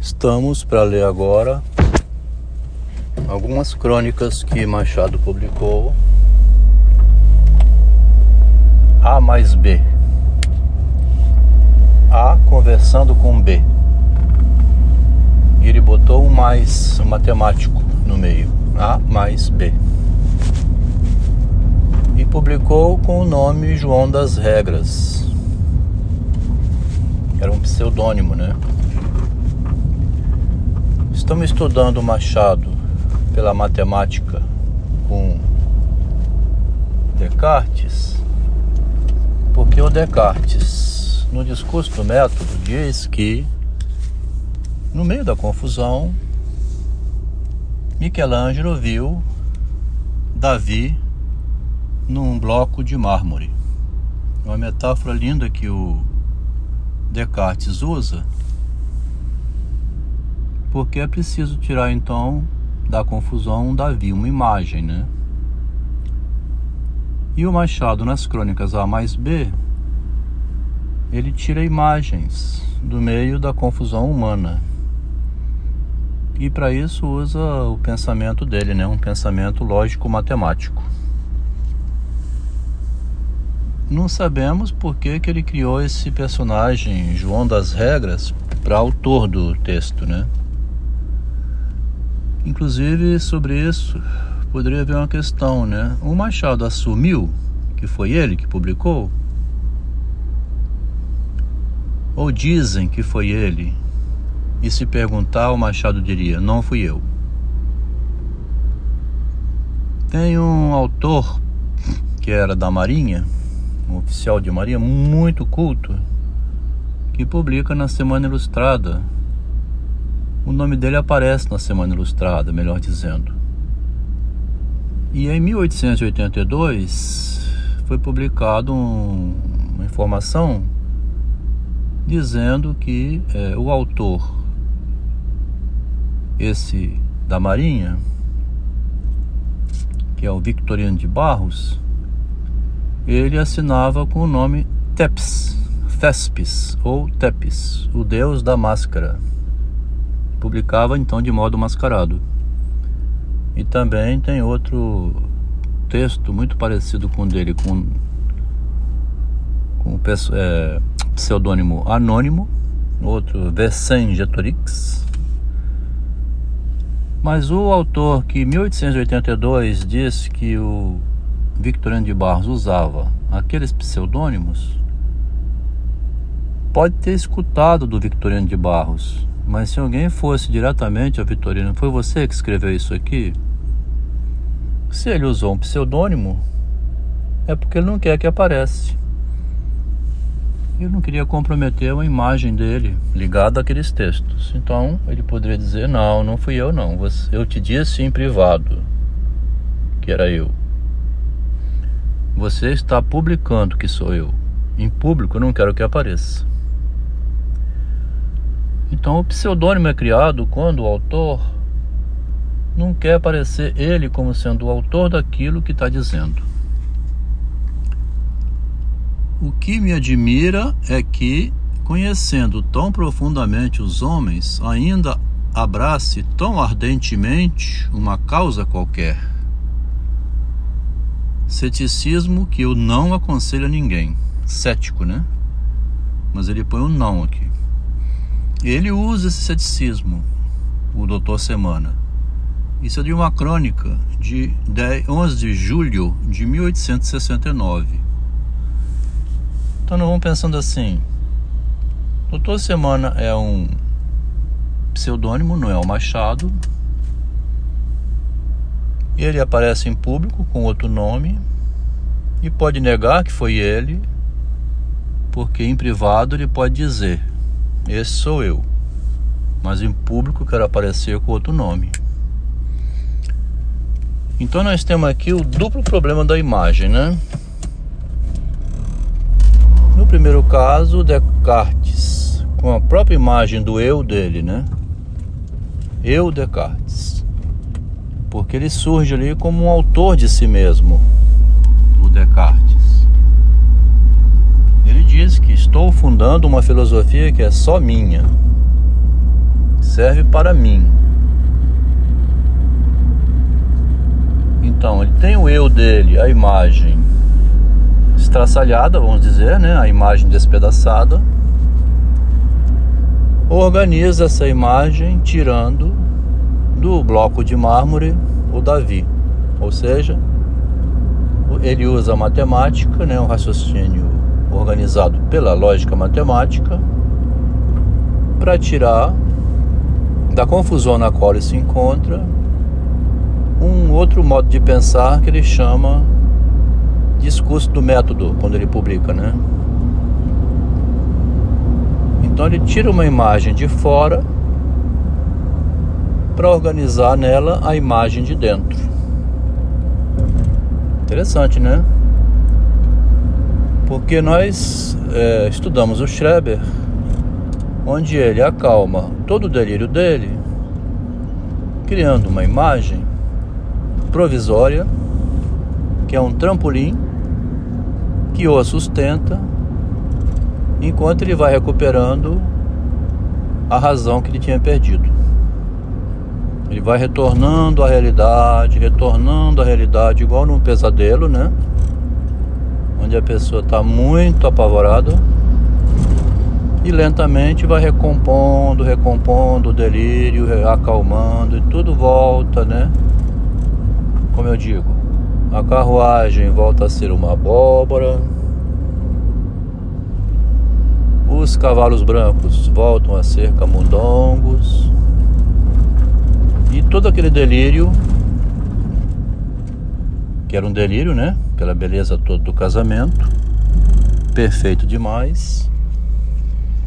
Estamos para ler agora algumas crônicas que Machado publicou. A mais B. A conversando com B. E ele botou um mais matemático no meio. A mais B. E publicou com o nome João das Regras. Era um pseudônimo, né? Estamos estudando Machado pela matemática com Descartes, porque o Descartes, no discurso do método, diz que no meio da confusão, Michelangelo viu Davi num bloco de mármore. Uma metáfora linda que o Descartes usa porque é preciso tirar então da confusão um Davi, uma imagem, né? E o Machado nas crônicas A mais B, ele tira imagens do meio da confusão humana. E para isso usa o pensamento dele, né? Um pensamento lógico-matemático. Não sabemos por que, que ele criou esse personagem João das Regras para autor do texto, né? Inclusive sobre isso poderia haver uma questão, né? O Machado assumiu que foi ele que publicou? Ou dizem que foi ele? E se perguntar, o Machado diria: Não fui eu. Tem um autor que era da Marinha, um oficial de Marinha muito culto, que publica na Semana Ilustrada o nome dele aparece na Semana Ilustrada, melhor dizendo. E em 1882 foi publicado um, uma informação dizendo que é, o autor, esse da Marinha, que é o Victoriano de Barros, ele assinava com o nome Teps, Thespis ou Tepes, o deus da máscara publicava então de modo mascarado. E também tem outro texto muito parecido com o dele, com, com é, pseudônimo Anônimo, outro Vercingetorix. Mas o autor que em 1882 disse que o Victoriano de Barros usava aqueles pseudônimos pode ter escutado do Victoriano de Barros mas se alguém fosse diretamente ao Vitorino, foi você que escreveu isso aqui? Se ele usou um pseudônimo, é porque ele não quer que apareça. Ele não queria comprometer uma imagem dele ligada àqueles textos. Então ele poderia dizer: Não, não fui eu, não. Eu te disse em privado que era eu. Você está publicando que sou eu. Em público eu não quero que apareça. Então o pseudônimo é criado quando o autor não quer aparecer ele como sendo o autor daquilo que está dizendo. O que me admira é que, conhecendo tão profundamente os homens, ainda abrace tão ardentemente uma causa qualquer. Ceticismo que eu não aconselho a ninguém. Cético, né? Mas ele põe um não aqui. Ele usa esse ceticismo, o Doutor Semana. Isso é de uma crônica de 10, 11 de julho de 1869. Então nós vamos pensando assim: Doutor Semana é um pseudônimo, não é o Machado. Ele aparece em público com outro nome e pode negar que foi ele, porque em privado ele pode dizer esse sou eu. Mas em público quero aparecer com outro nome. Então nós temos aqui o duplo problema da imagem, né? No primeiro caso, Descartes, com a própria imagem do eu dele, né? Eu Descartes. Porque ele surge ali como um autor de si mesmo, o Descartes diz que estou fundando uma filosofia que é só minha. serve para mim. Então, ele tem o eu dele, a imagem estraçalhada, vamos dizer, né? A imagem despedaçada. Organiza essa imagem tirando do bloco de mármore o Davi. Ou seja, ele usa a matemática, né, um raciocínio organizado pela lógica matemática, para tirar da confusão na qual ele se encontra um outro modo de pensar que ele chama discurso do método quando ele publica, né? Então ele tira uma imagem de fora para organizar nela a imagem de dentro. Interessante, né? Porque nós é, estudamos o Schreber, onde ele acalma todo o delírio dele, criando uma imagem provisória, que é um trampolim que o sustenta enquanto ele vai recuperando a razão que ele tinha perdido. Ele vai retornando à realidade, retornando à realidade, igual num pesadelo, né? Onde a pessoa está muito apavorada e lentamente vai recompondo, recompondo o delírio, acalmando e tudo volta, né? Como eu digo, a carruagem volta a ser uma abóbora, os cavalos brancos voltam a ser camundongos e todo aquele delírio que era um delírio, né? Pela beleza toda do casamento, perfeito demais,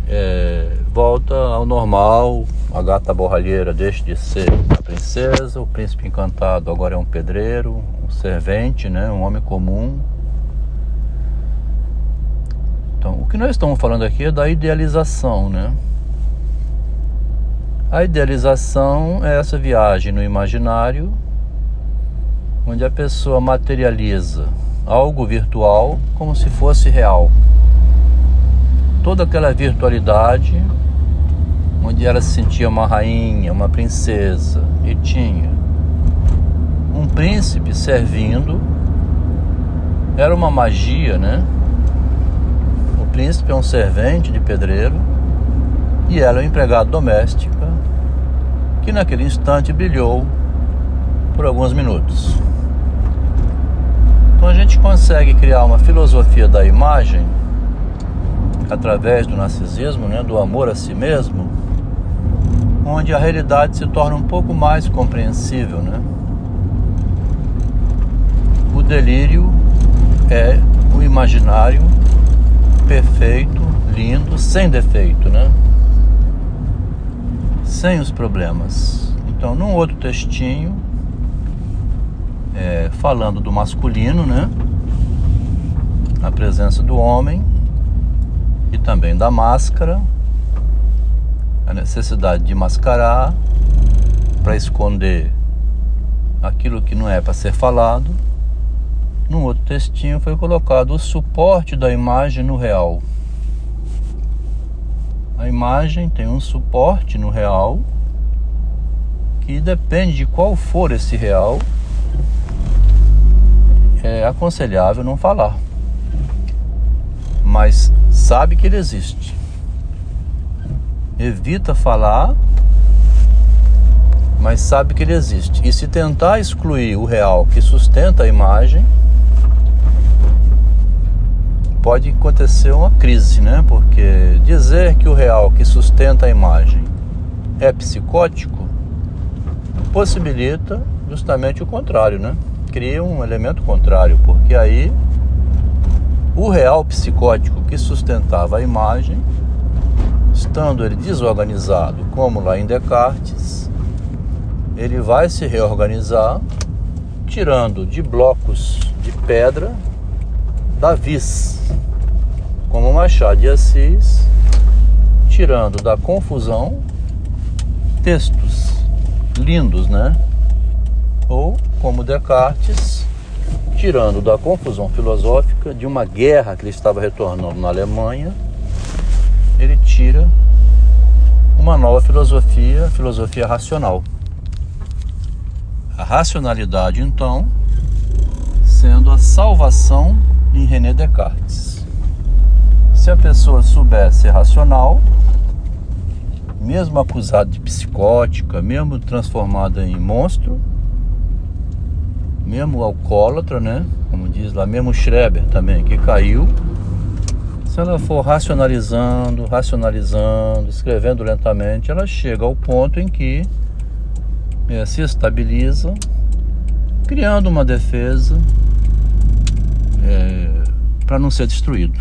é, volta ao normal. A gata borralheira deixa de ser a princesa, o príncipe encantado agora é um pedreiro, um servente, né? Um homem comum então, o que nós estamos falando aqui é da idealização, né? A idealização é essa viagem no imaginário, onde a pessoa materializa algo virtual como se fosse real. Toda aquela virtualidade, onde ela se sentia uma rainha, uma princesa, e tinha um príncipe servindo, era uma magia, né? príncipe é um servente de pedreiro e ela é uma empregada doméstica que naquele instante brilhou por alguns minutos. Então a gente consegue criar uma filosofia da imagem através do narcisismo, né, do amor a si mesmo, onde a realidade se torna um pouco mais compreensível, né? O delírio é o imaginário perfeito, lindo, sem defeito, né? Sem os problemas. Então, num outro textinho, é, falando do masculino, né? A presença do homem e também da máscara, a necessidade de mascarar para esconder aquilo que não é para ser falado no outro textinho foi colocado o suporte da imagem no real. A imagem tem um suporte no real que depende de qual for esse real, é aconselhável não falar. Mas sabe que ele existe. Evita falar, mas sabe que ele existe. E se tentar excluir o real que sustenta a imagem, pode acontecer uma crise, né? Porque dizer que o real que sustenta a imagem é psicótico possibilita justamente o contrário, né? Cria um elemento contrário, porque aí o real psicótico que sustentava a imagem, estando ele desorganizado, como lá em Descartes, ele vai se reorganizar, tirando de blocos de pedra Davis, como Machado de Assis, tirando da confusão textos lindos, né? Ou como Descartes, tirando da confusão filosófica de uma guerra que ele estava retornando na Alemanha, ele tira uma nova filosofia, filosofia racional. A racionalidade, então, sendo a salvação em René Descartes. Se a pessoa souber ser racional, mesmo acusada de psicótica, mesmo transformada em monstro, mesmo alcoólatra, né? Como diz lá, mesmo Schreber também, que caiu. Se ela for racionalizando, racionalizando, escrevendo lentamente, ela chega ao ponto em que é, se estabiliza, criando uma defesa é, para não ser destruído.